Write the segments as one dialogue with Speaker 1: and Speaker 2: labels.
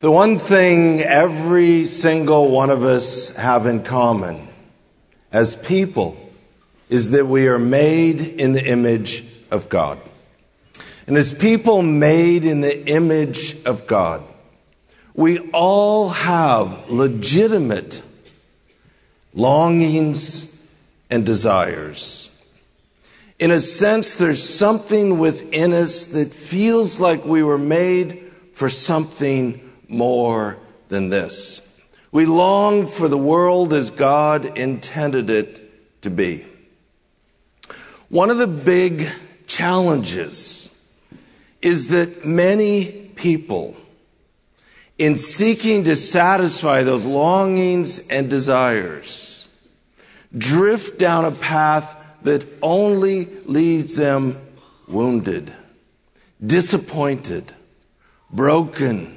Speaker 1: The one thing every single one of us have in common as people is that we are made in the image of God. And as people made in the image of God, we all have legitimate longings and desires. In a sense, there's something within us that feels like we were made for something more than this. We long for the world as God intended it to be. One of the big challenges is that many people, in seeking to satisfy those longings and desires, drift down a path that only leaves them wounded, disappointed, broken,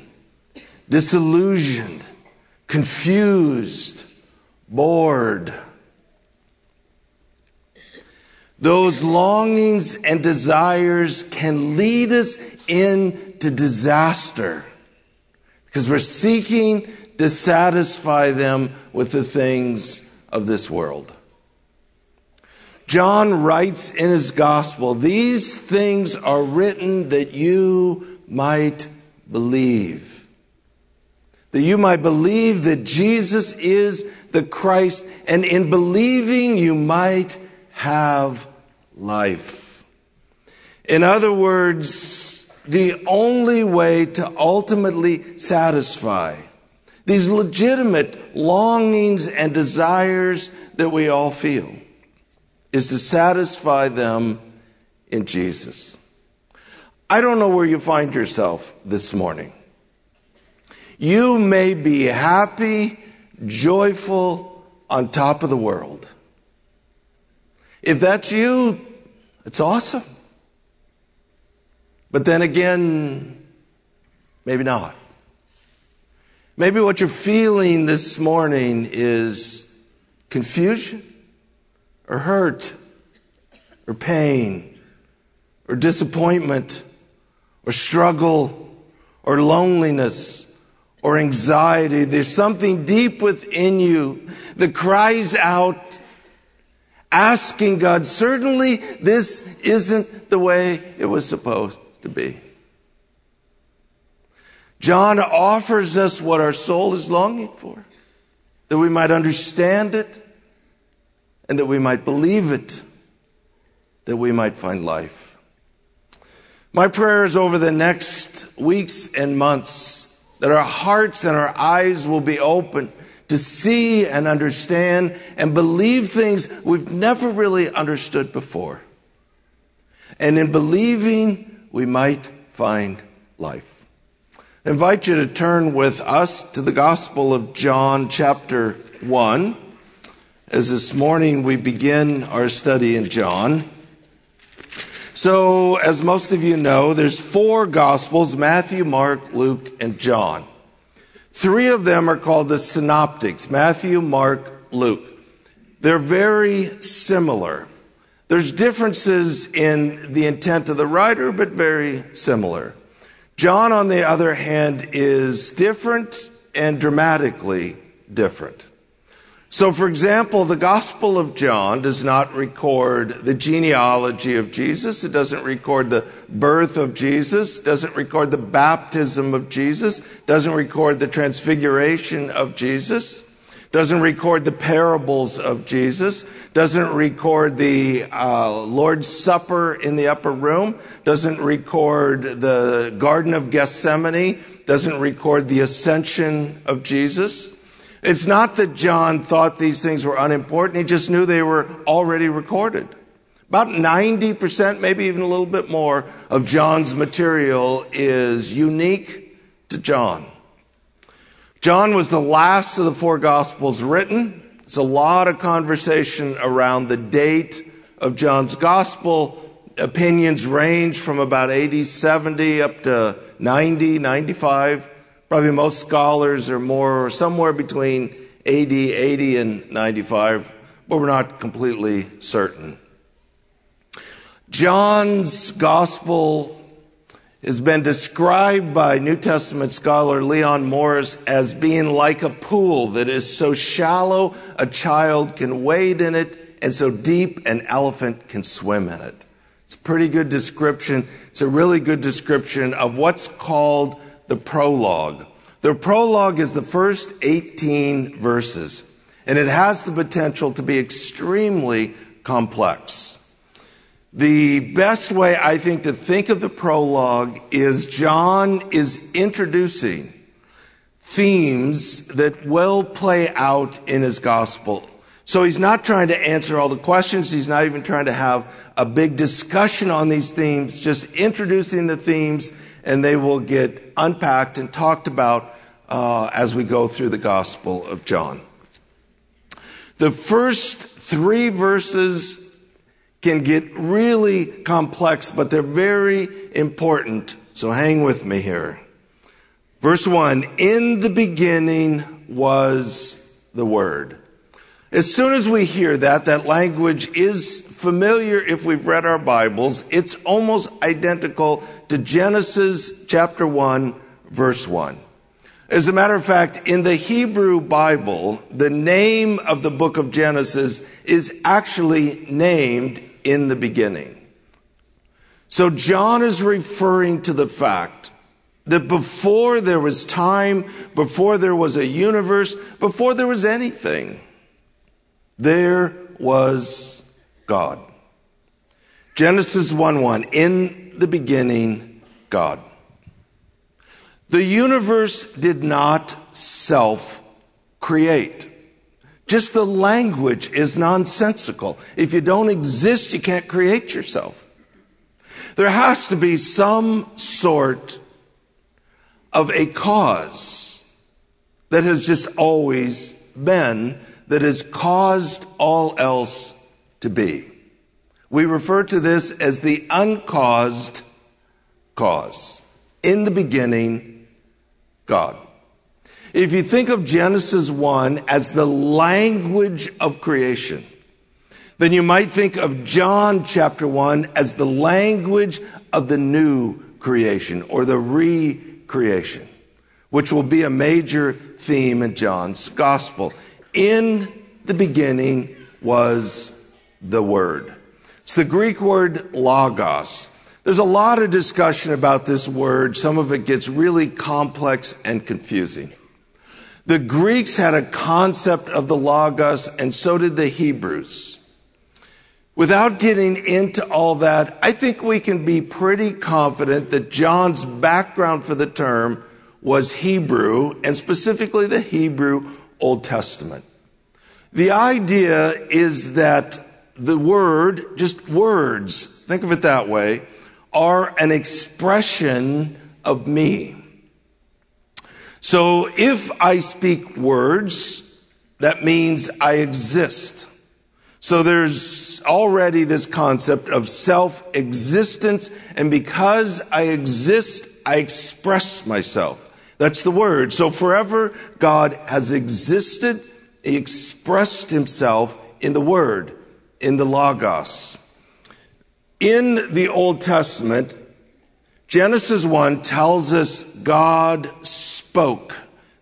Speaker 1: disillusioned, confused, bored. Those longings and desires can lead us into disaster because we're seeking to satisfy them with the things of this world. John writes in his gospel, These things are written that you might believe that you might believe that Jesus is the Christ, and in believing you might have life. In other words, the only way to ultimately satisfy these legitimate longings and desires that we all feel is to satisfy them in Jesus. I don't know where you find yourself this morning. You may be happy, joyful, on top of the world. If that's you, it's awesome. But then again, maybe not. Maybe what you're feeling this morning is confusion or hurt or pain or disappointment or struggle or loneliness or anxiety. There's something deep within you that cries out, asking God, certainly this isn't the way it was supposed to be. John offers us what our soul is longing for, that we might understand it and that we might believe it, that we might find life. My prayer is over the next weeks and months that our hearts and our eyes will be open to see and understand and believe things we've never really understood before. And in believing, we might find life. I invite you to turn with us to the Gospel of John, chapter 1, as this morning we begin our study in John. So, as most of you know, there's four Gospels Matthew, Mark, Luke, and John. Three of them are called the Synoptics Matthew, Mark, Luke. They're very similar. There's differences in the intent of the writer, but very similar. John, on the other hand, is different and dramatically different. So, for example, the Gospel of John does not record the genealogy of Jesus. It doesn't record the birth of Jesus, doesn't record the baptism of Jesus, doesn't record the transfiguration of Jesus, doesn't record the parables of Jesus, doesn't record the uh, Lord's Supper in the upper room, doesn't record the Garden of Gethsemane, doesn't record the ascension of Jesus. It's not that John thought these things were unimportant. He just knew they were already recorded. About 90%, maybe even a little bit more, of John's material is unique to John. John was the last of the four Gospels written. It's a lot of conversation around the date of John's Gospel. Opinions range from about 80, 70 up to 90, 95. Probably most scholars are more somewhere between 80, 80 and 95, but we're not completely certain. John's gospel has been described by New Testament scholar Leon Morris as being like a pool that is so shallow a child can wade in it and so deep an elephant can swim in it. It's a pretty good description. It's a really good description of what's called the prologue. The prologue is the first 18 verses, and it has the potential to be extremely complex. The best way I think to think of the prologue is John is introducing themes that will play out in his gospel. So he's not trying to answer all the questions. He's not even trying to have a big discussion on these themes, just introducing the themes and they will get unpacked and talked about uh, as we go through the gospel of John. The first three verses can get really complex, but they're very important. So hang with me here. Verse 1 In the beginning was the Word. As soon as we hear that, that language is familiar if we've read our Bibles. It's almost identical to Genesis chapter 1, verse 1. As a matter of fact, in the Hebrew Bible, the name of the book of Genesis is actually named in the beginning. So John is referring to the fact that before there was time, before there was a universe, before there was anything, there was God. Genesis 1 1, in the beginning, God. The universe did not self create. Just the language is nonsensical. If you don't exist, you can't create yourself. There has to be some sort of a cause that has just always been, that has caused all else to be. We refer to this as the uncaused cause. In the beginning, God. If you think of Genesis 1 as the language of creation, then you might think of John chapter 1 as the language of the new creation or the recreation, which will be a major theme in John's gospel. In the beginning was the Word. It's the Greek word logos. There's a lot of discussion about this word. Some of it gets really complex and confusing. The Greeks had a concept of the Logos, and so did the Hebrews. Without getting into all that, I think we can be pretty confident that John's background for the term was Hebrew, and specifically the Hebrew Old Testament. The idea is that the word, just words, think of it that way, are an expression of me. So if I speak words, that means I exist. So there's already this concept of self existence, and because I exist, I express myself. That's the word. So forever, God has existed. He expressed himself in the word, in the Logos. In the Old Testament, Genesis 1 tells us God spoke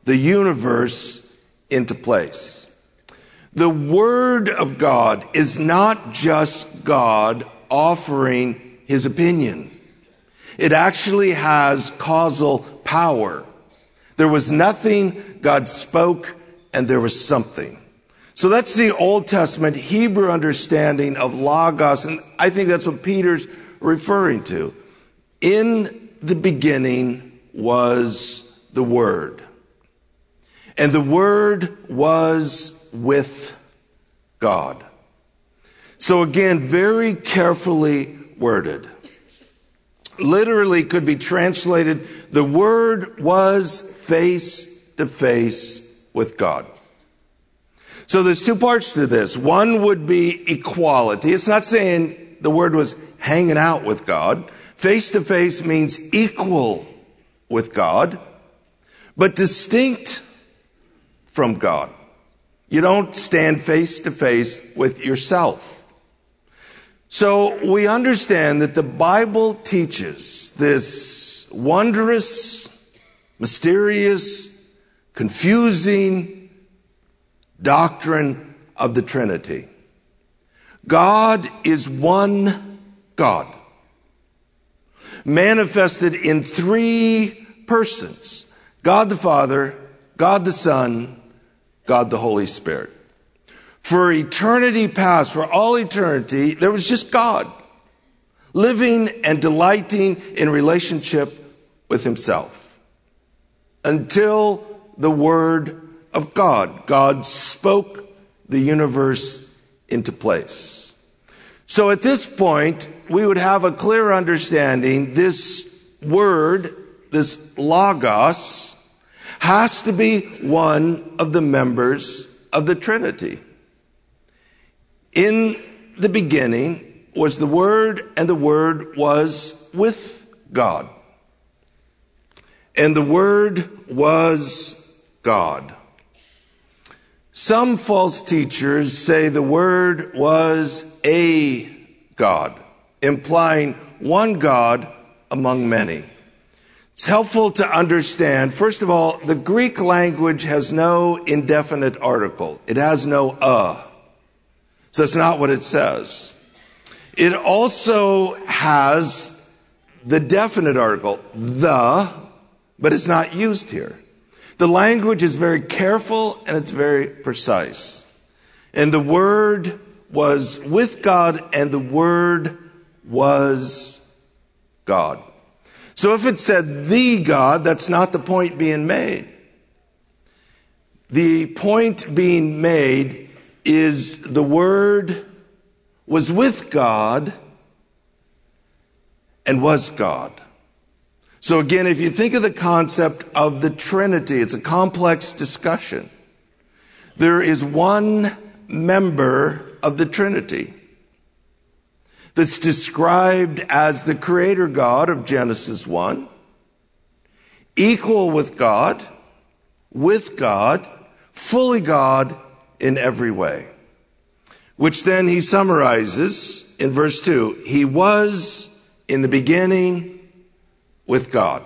Speaker 1: the universe into place. The Word of God is not just God offering His opinion. It actually has causal power. There was nothing, God spoke, and there was something. So that's the Old Testament Hebrew understanding of Logos, and I think that's what Peter's referring to. In the beginning was the Word. And the Word was with God. So again, very carefully worded. Literally could be translated, the Word was face to face with God. So there's two parts to this. One would be equality. It's not saying the Word was hanging out with God. Face to face means equal with God, but distinct from God. You don't stand face to face with yourself. So we understand that the Bible teaches this wondrous, mysterious, confusing doctrine of the Trinity. God is one God, manifested in three persons God the Father, God the Son, God the Holy Spirit. For eternity past, for all eternity, there was just God living and delighting in relationship with Himself until the Word of God. God spoke the universe into place. So at this point, we would have a clear understanding this word, this logos, has to be one of the members of the Trinity. In the beginning was the Word, and the Word was with God. And the Word was God. Some false teachers say the Word was a God, implying one God among many. It's helpful to understand, first of all, the Greek language has no indefinite article. It has no a. So that's not what it says. It also has the definite article, the, but it's not used here. The language is very careful and it's very precise. And the word was with God and the word was God. So if it said the God, that's not the point being made. The point being made is the Word was with God and was God. So again, if you think of the concept of the Trinity, it's a complex discussion. There is one member of the Trinity that's described as the creator God of Genesis 1, equal with God, with God, fully God in every way. Which then he summarizes in verse 2 He was in the beginning with God.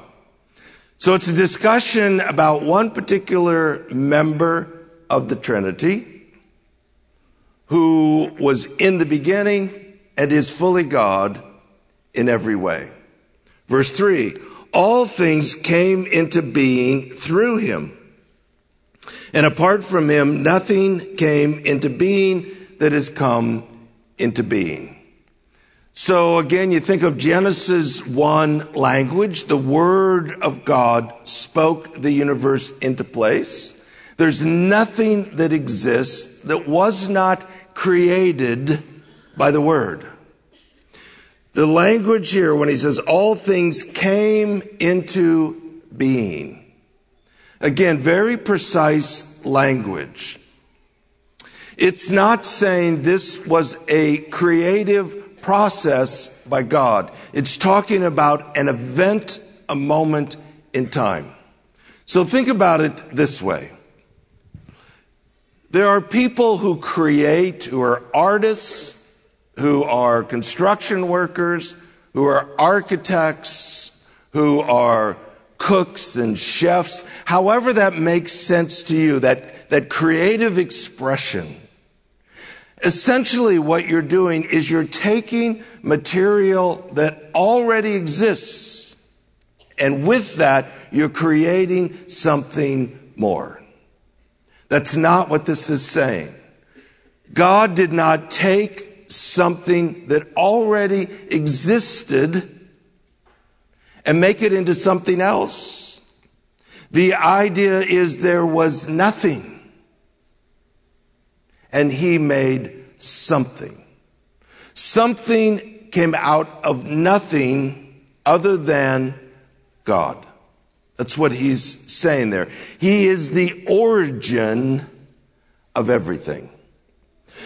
Speaker 1: So it's a discussion about one particular member of the Trinity who was in the beginning and is fully God in every way. Verse 3 All things came into being through him. And apart from him, nothing came into being that has come into being. So again, you think of Genesis 1 language. The Word of God spoke the universe into place. There's nothing that exists that was not created by the word. The language here, when he says all things came into being, again, very precise language. It's not saying this was a creative process by God. It's talking about an event, a moment in time. So think about it this way. There are people who create, who are artists, who are construction workers, who are architects, who are cooks and chefs, however that makes sense to you, that, that creative expression. Essentially, what you're doing is you're taking material that already exists, and with that, you're creating something more. That's not what this is saying. God did not take something that already existed and make it into something else. The idea is there was nothing and he made something. Something came out of nothing other than God. That's what he's saying there. He is the origin of everything.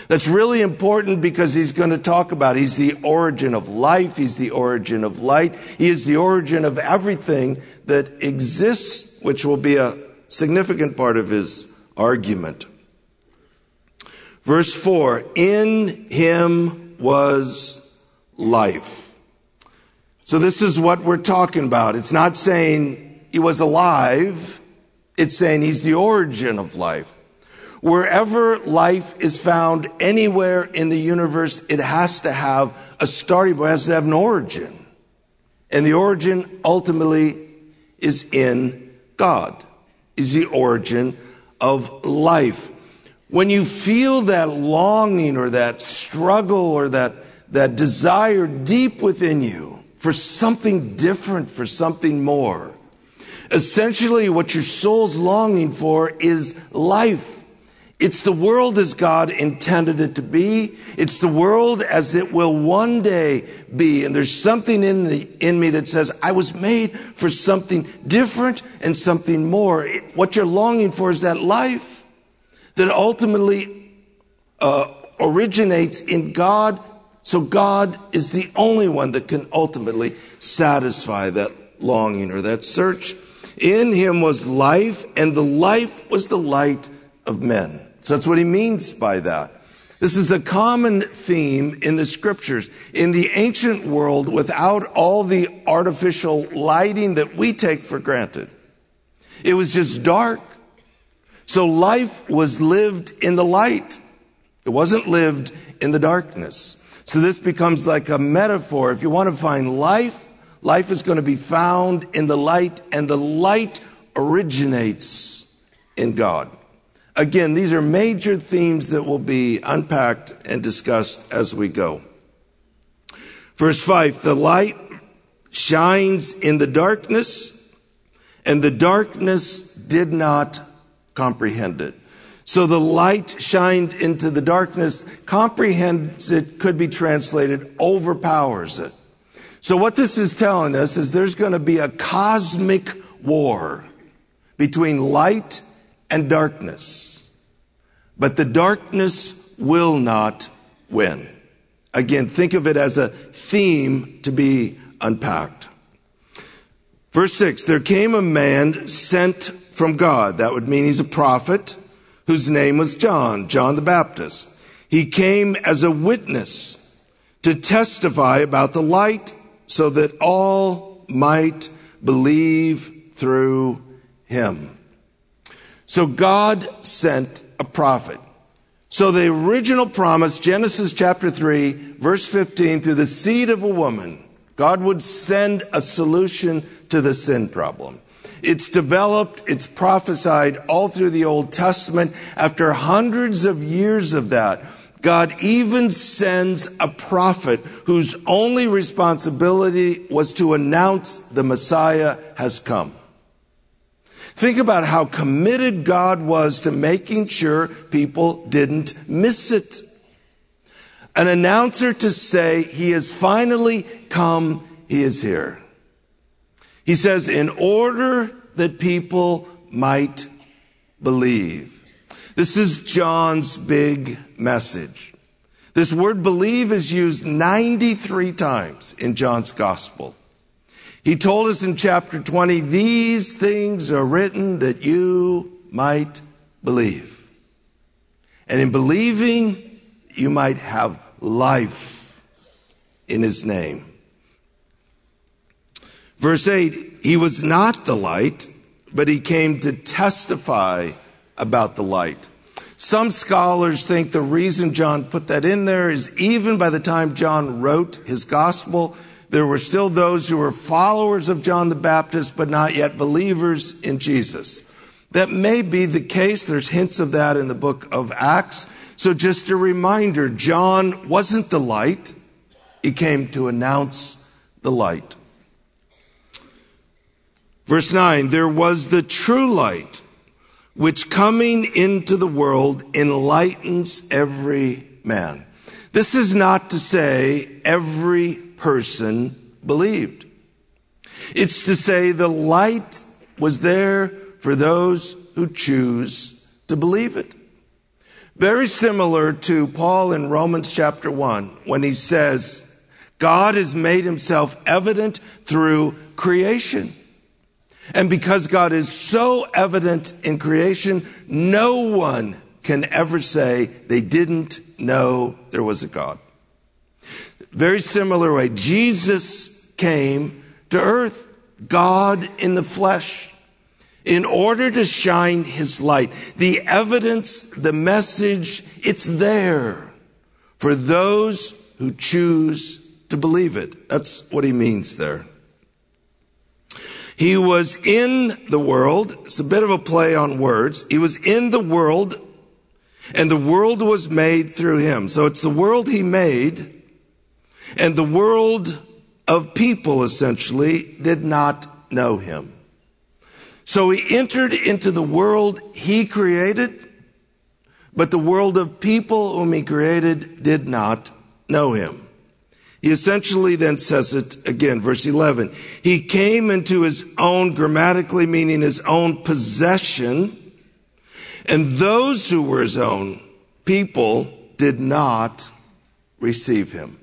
Speaker 1: That's really important because he's going to talk about he's the origin of life, he's the origin of light, he is the origin of everything that exists, which will be a significant part of his argument. Verse 4 In him was life. So this is what we're talking about. It's not saying he was alive. It's saying he's the origin of life. Wherever life is found anywhere in the universe, it has to have a starting point, it has to have an origin. And the origin ultimately is in God, is the origin of life. When you feel that longing or that struggle or that, that desire deep within you for something different, for something more, essentially what your soul's longing for is life. It's the world as God intended it to be. It's the world as it will one day be. And there's something in, the, in me that says, I was made for something different and something more. It, what you're longing for is that life that ultimately uh, originates in God. So God is the only one that can ultimately satisfy that longing or that search. In him was life, and the life was the light of men. So that's what he means by that. This is a common theme in the scriptures. In the ancient world, without all the artificial lighting that we take for granted, it was just dark. So life was lived in the light. It wasn't lived in the darkness. So this becomes like a metaphor. If you want to find life, life is going to be found in the light, and the light originates in God. Again, these are major themes that will be unpacked and discussed as we go. Verse 5 The light shines in the darkness, and the darkness did not comprehend it. So the light shined into the darkness, comprehends it, could be translated, overpowers it. So what this is telling us is there's going to be a cosmic war between light and darkness. But the darkness will not win. Again, think of it as a theme to be unpacked. Verse 6 There came a man sent from God. That would mean he's a prophet whose name was John, John the Baptist. He came as a witness to testify about the light so that all might believe through him. So God sent a prophet. So the original promise, Genesis chapter 3, verse 15, through the seed of a woman, God would send a solution to the sin problem. It's developed, it's prophesied all through the Old Testament. After hundreds of years of that, God even sends a prophet whose only responsibility was to announce the Messiah has come. Think about how committed God was to making sure people didn't miss it. An announcer to say, He has finally come, He is here. He says, in order that people might believe. This is John's big message. This word believe is used 93 times in John's gospel. He told us in chapter 20, these things are written that you might believe. And in believing, you might have life in his name. Verse 8, he was not the light, but he came to testify about the light. Some scholars think the reason John put that in there is even by the time John wrote his gospel, there were still those who were followers of John the Baptist, but not yet believers in Jesus. That may be the case. There's hints of that in the book of Acts. So just a reminder, John wasn't the light. He came to announce the light. Verse 9, there was the true light, which coming into the world enlightens every man. This is not to say every person believed. It's to say the light was there for those who choose to believe it. Very similar to Paul in Romans chapter 1 when he says, God has made himself evident through creation. And because God is so evident in creation, no one can ever say they didn't know there was a God. Very similar way. Jesus came to earth, God in the flesh, in order to shine his light. The evidence, the message, it's there for those who choose to believe it. That's what he means there. He was in the world. It's a bit of a play on words. He was in the world and the world was made through him. So it's the world he made and the world of people essentially did not know him. So he entered into the world he created, but the world of people whom he created did not know him. He essentially then says it again, verse 11. He came into his own, grammatically meaning his own possession, and those who were his own people did not receive him.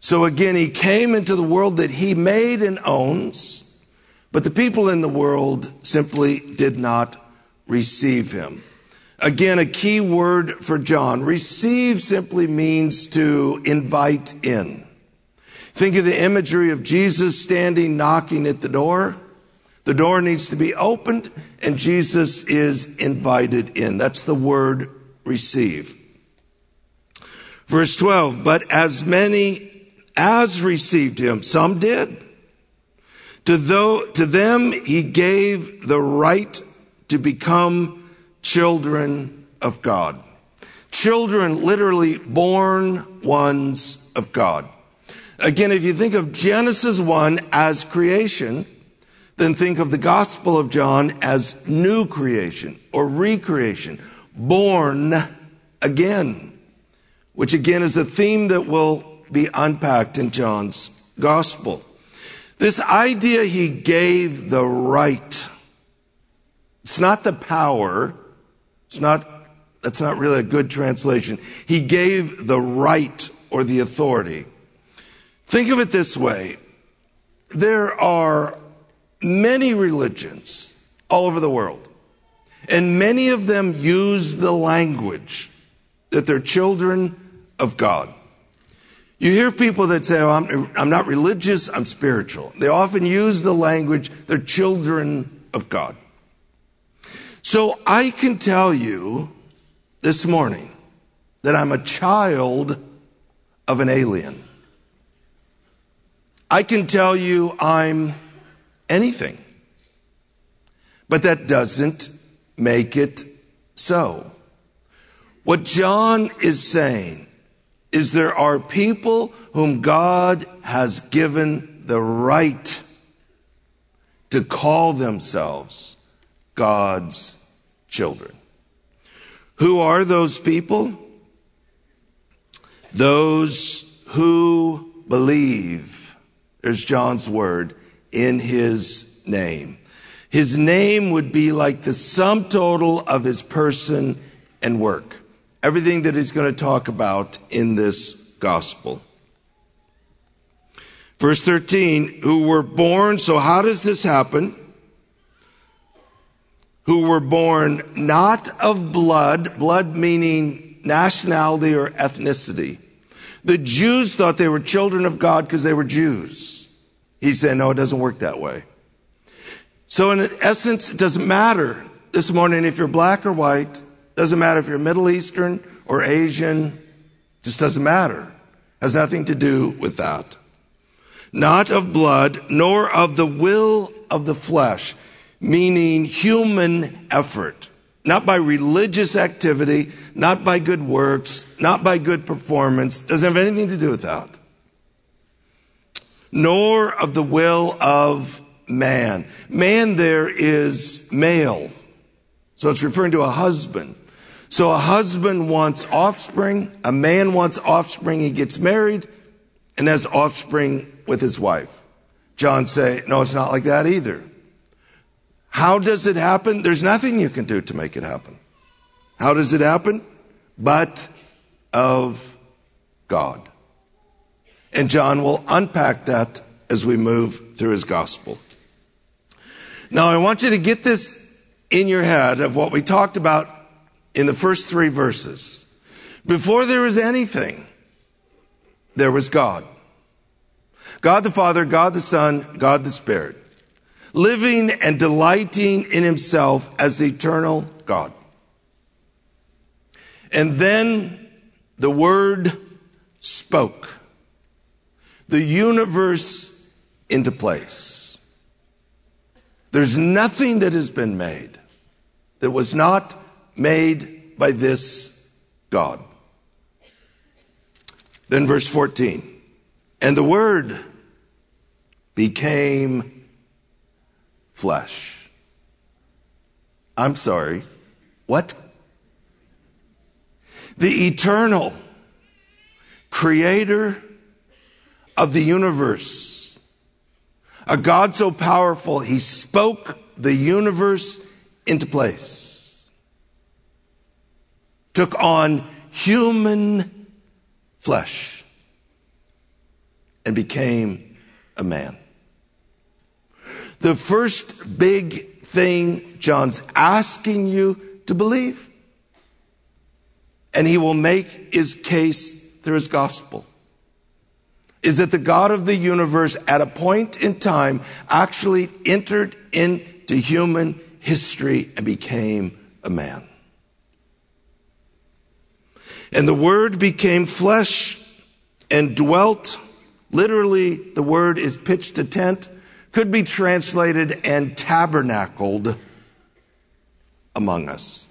Speaker 1: So again, he came into the world that he made and owns, but the people in the world simply did not receive him. Again, a key word for John. Receive simply means to invite in. Think of the imagery of Jesus standing knocking at the door. The door needs to be opened and Jesus is invited in. That's the word receive. Verse 12, but as many as received him, some did. To, though, to them he gave the right to become children of God. Children, literally born ones of God. Again, if you think of Genesis 1 as creation, then think of the Gospel of John as new creation or recreation, born again, which again is a theme that will be unpacked in John's Gospel. This idea he gave the right. It's not the power, it's not, that's not really a good translation. He gave the right or the authority. Think of it this way. There are many religions all over the world, and many of them use the language that they're children of God. You hear people that say, oh, I'm, I'm not religious, I'm spiritual. They often use the language, they're children of God. So I can tell you this morning that I'm a child of an alien. I can tell you I'm anything. But that doesn't make it so. What John is saying is there are people whom God has given the right to call themselves God's children. Who are those people? Those who believe, there's John's word, in his name. His name would be like the sum total of his person and work. Everything that he's going to talk about in this gospel. Verse 13, who were born, so how does this happen? Who were born not of blood, blood meaning nationality or ethnicity. The Jews thought they were children of God because they were Jews. He said, no, it doesn't work that way. So in essence, it doesn't matter this morning if you're black or white, doesn't matter if you're Middle Eastern or Asian, just doesn't matter. Has nothing to do with that. Not of blood, nor of the will of the flesh meaning human effort, not by religious activity, not by good works, not by good performance, doesn't have anything to do with that. Nor of the will of man. Man there is male. So it's referring to a husband. So a husband wants offspring, a man wants offspring, he gets married and has offspring with his wife. John say, no, it's not like that either. How does it happen? There's nothing you can do to make it happen. How does it happen? But of God. And John will unpack that as we move through his gospel. Now, I want you to get this in your head of what we talked about in the first three verses. Before there was anything, there was God. God the Father, God the Son, God the Spirit, living and delighting in himself as eternal God. And then the Word spoke the universe into place. There's nothing that has been made that was not made by this God. Then verse 14. And the Word became flesh. I'm sorry. What? The eternal creator of the universe, a God so powerful, he spoke the universe into place, took on human flesh, and became a man. The first big thing John's asking you to believe and he will make his case through his gospel. Is that the God of the universe at a point in time actually entered into human history and became a man. And the word became flesh and dwelt. Literally, the word is pitched a tent, could be translated and tabernacled among us.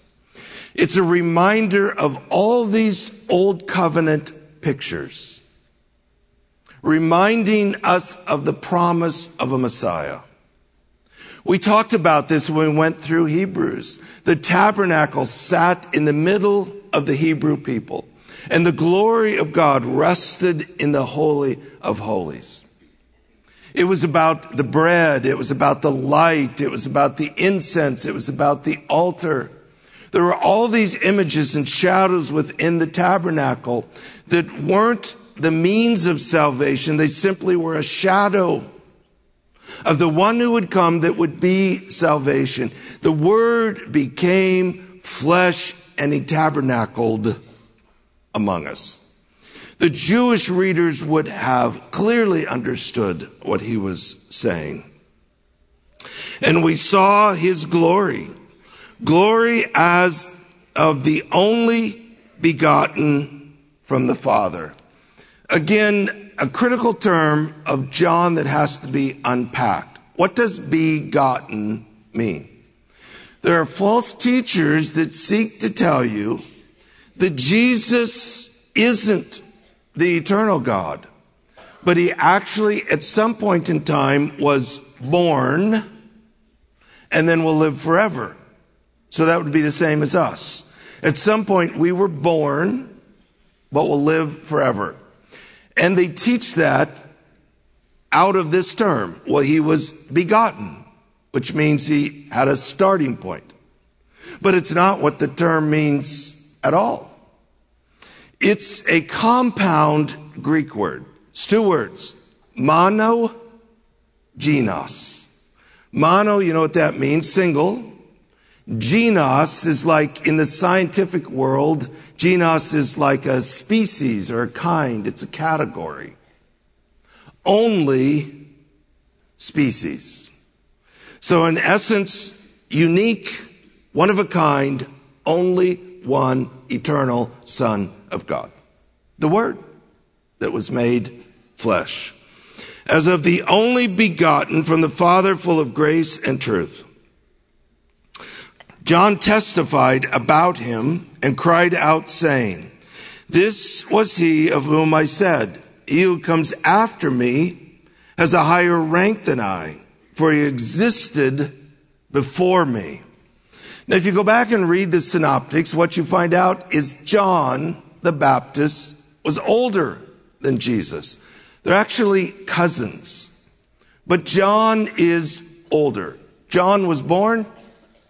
Speaker 1: It's a reminder of all these old covenant pictures, reminding us of the promise of a Messiah. We talked about this when we went through Hebrews. The tabernacle sat in the middle of the Hebrew people, and the glory of God rested in the Holy of Holies. It was about the bread, it was about the light, it was about the incense, it was about the altar. There were all these images and shadows within the tabernacle that weren't the means of salvation. They simply were a shadow of the one who would come that would be salvation. The word became flesh and he tabernacled among us. The Jewish readers would have clearly understood what he was saying. And we saw his glory Glory as of the only begotten from the Father. Again, a critical term of John that has to be unpacked. What does begotten mean? There are false teachers that seek to tell you that Jesus isn't the eternal God, but he actually at some point in time was born and then will live forever. So that would be the same as us. At some point, we were born, but will live forever. And they teach that out of this term. Well, he was begotten, which means he had a starting point. But it's not what the term means at all. It's a compound Greek word. It's two words. Mono, genos. Mono, you know what that means? Single. Genos is like in the scientific world, genus is like a species or a kind, it's a category. Only species. So, in essence, unique, one of a kind, only one eternal Son of God. The Word that was made flesh. As of the only begotten from the Father, full of grace and truth. John testified about him and cried out, saying, This was he of whom I said, He who comes after me has a higher rank than I, for he existed before me. Now, if you go back and read the synoptics, what you find out is John the Baptist was older than Jesus. They're actually cousins. But John is older. John was born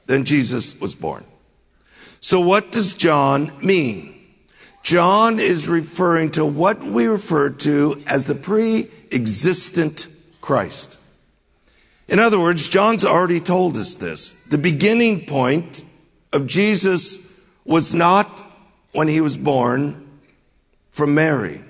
Speaker 1: then Jesus was born. So what does John mean? John is referring to what we refer to as the pre-existent Christ. In other words, John's already told us this. The beginning point of Jesus was not when he was born from Mary.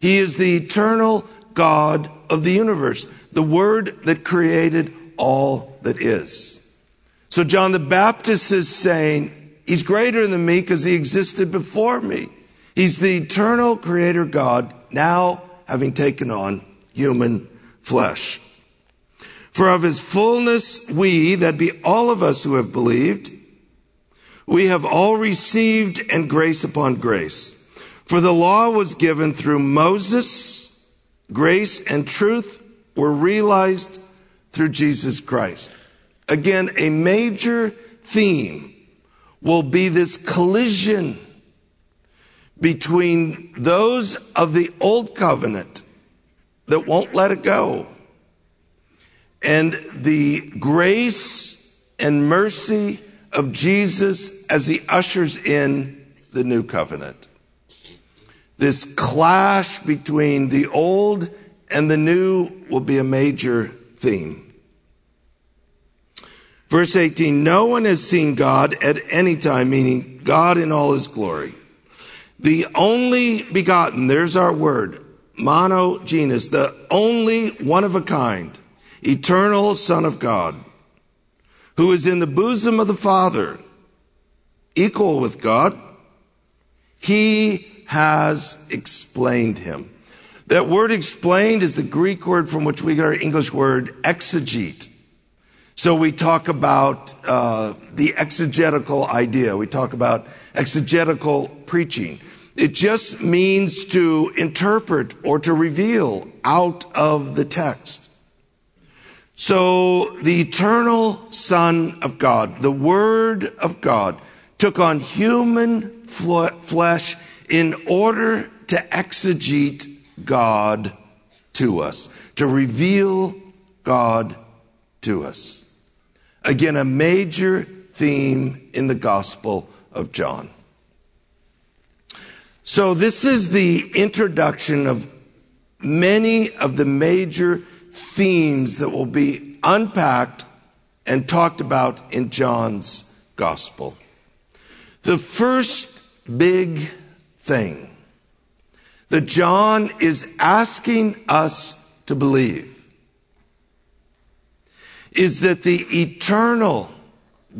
Speaker 1: He is the eternal God of the universe, the Word that created all that is. So John the Baptist is saying, He's greater than me because He existed before me. He's the eternal creator God, now having taken on human flesh. For of his fullness, we, that be all of us who have believed, we have all received and grace upon grace. For the law was given through Moses, grace and truth were realized through Jesus Christ. Again, a major theme will be this collision between those of the old covenant that won't let it go and the grace and mercy of Jesus as he ushers in the new covenant. This clash between the old and the new will be a major theme. Verse 18 No one has seen God at any time, meaning God in all his glory. The only begotten, there's our word, monogenes, the only one of a kind, eternal Son of God, who is in the bosom of the Father, equal with God, he has explained him. That word explained is the Greek word from which we get our English word exegete. So we talk about uh, the exegetical idea. We talk about exegetical preaching. It just means to interpret or to reveal out of the text. So the eternal Son of God, the Word of God, took on human flesh in order to exegete God to us, to reveal God to us. Again, a major theme in the Gospel of John. So, this is the introduction of many of the major themes that will be unpacked and talked about in John's Gospel. The first big thing that John is asking us to believe is that the eternal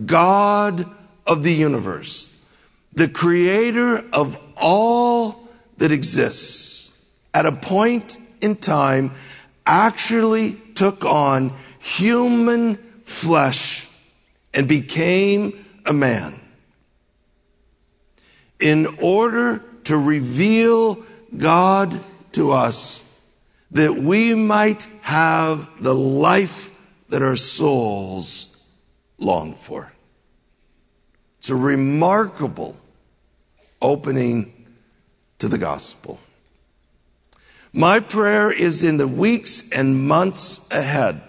Speaker 1: God of the universe, the creator of all that exists, at a point in time actually took on human flesh and became a man in order to reveal God to us that we might have the life that our souls long for. It's a remarkable opening to the gospel. My prayer is in the weeks and months ahead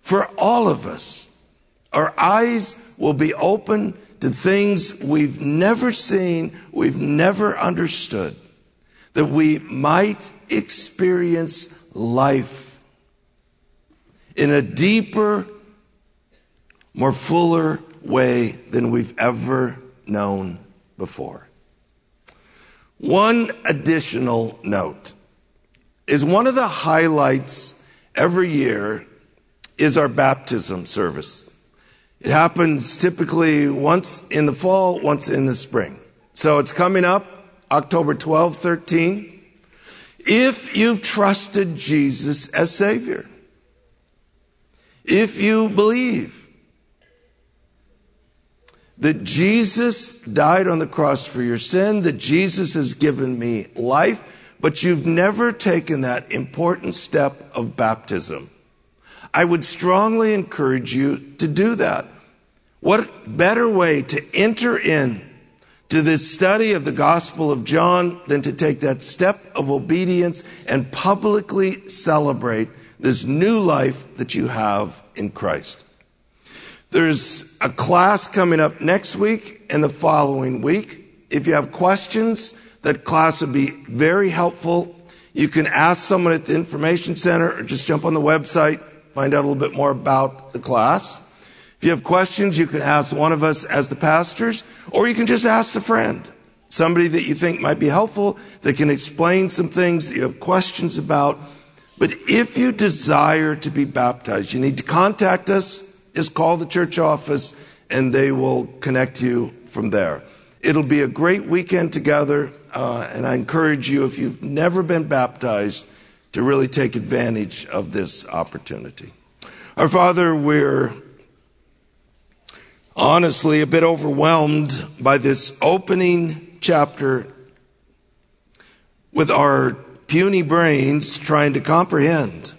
Speaker 1: for all of us. Our eyes will be open to things we've never seen, we've never understood, that we might experience life in a deeper, more fuller way than we've ever known before. One additional note is one of the highlights every year is our baptism service. It happens typically once in the fall, once in the spring. So it's coming up October 12, 13. If you've trusted Jesus as Savior, if you believe that Jesus died on the cross for your sin, that Jesus has given me life, but you've never taken that important step of baptism. I would strongly encourage you to do that. What better way to enter in to this study of the Gospel of John than to take that step of obedience and publicly celebrate this new life that you have in Christ. There's a class coming up next week and the following week. If you have questions, that class would be very helpful. You can ask someone at the Information Center or just jump on the website, find out a little bit more about the class. If you have questions, you can ask one of us as the pastors, or you can just ask a friend. somebody that you think might be helpful, that can explain some things that you have questions about. But if you desire to be baptized, you need to contact us. Just call the church office and they will connect you from there. It'll be a great weekend together, uh, and I encourage you, if you've never been baptized, to really take advantage of this opportunity. Our Father, we're honestly a bit overwhelmed by this opening chapter with our puny brains trying to comprehend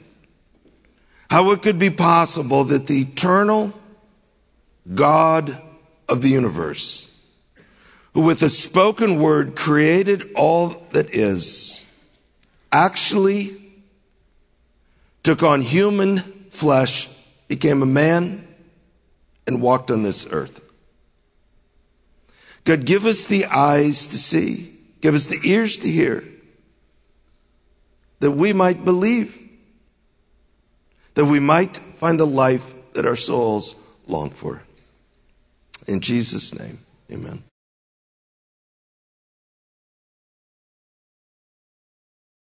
Speaker 1: how it could be possible that the eternal God of the universe, who with a spoken word created all that is, actually took on human flesh, became a man, and walked on this earth. God, give us the eyes to see, give us the ears to hear, that we might believe, that we might find the life that our souls long for. In Jesus' name, amen.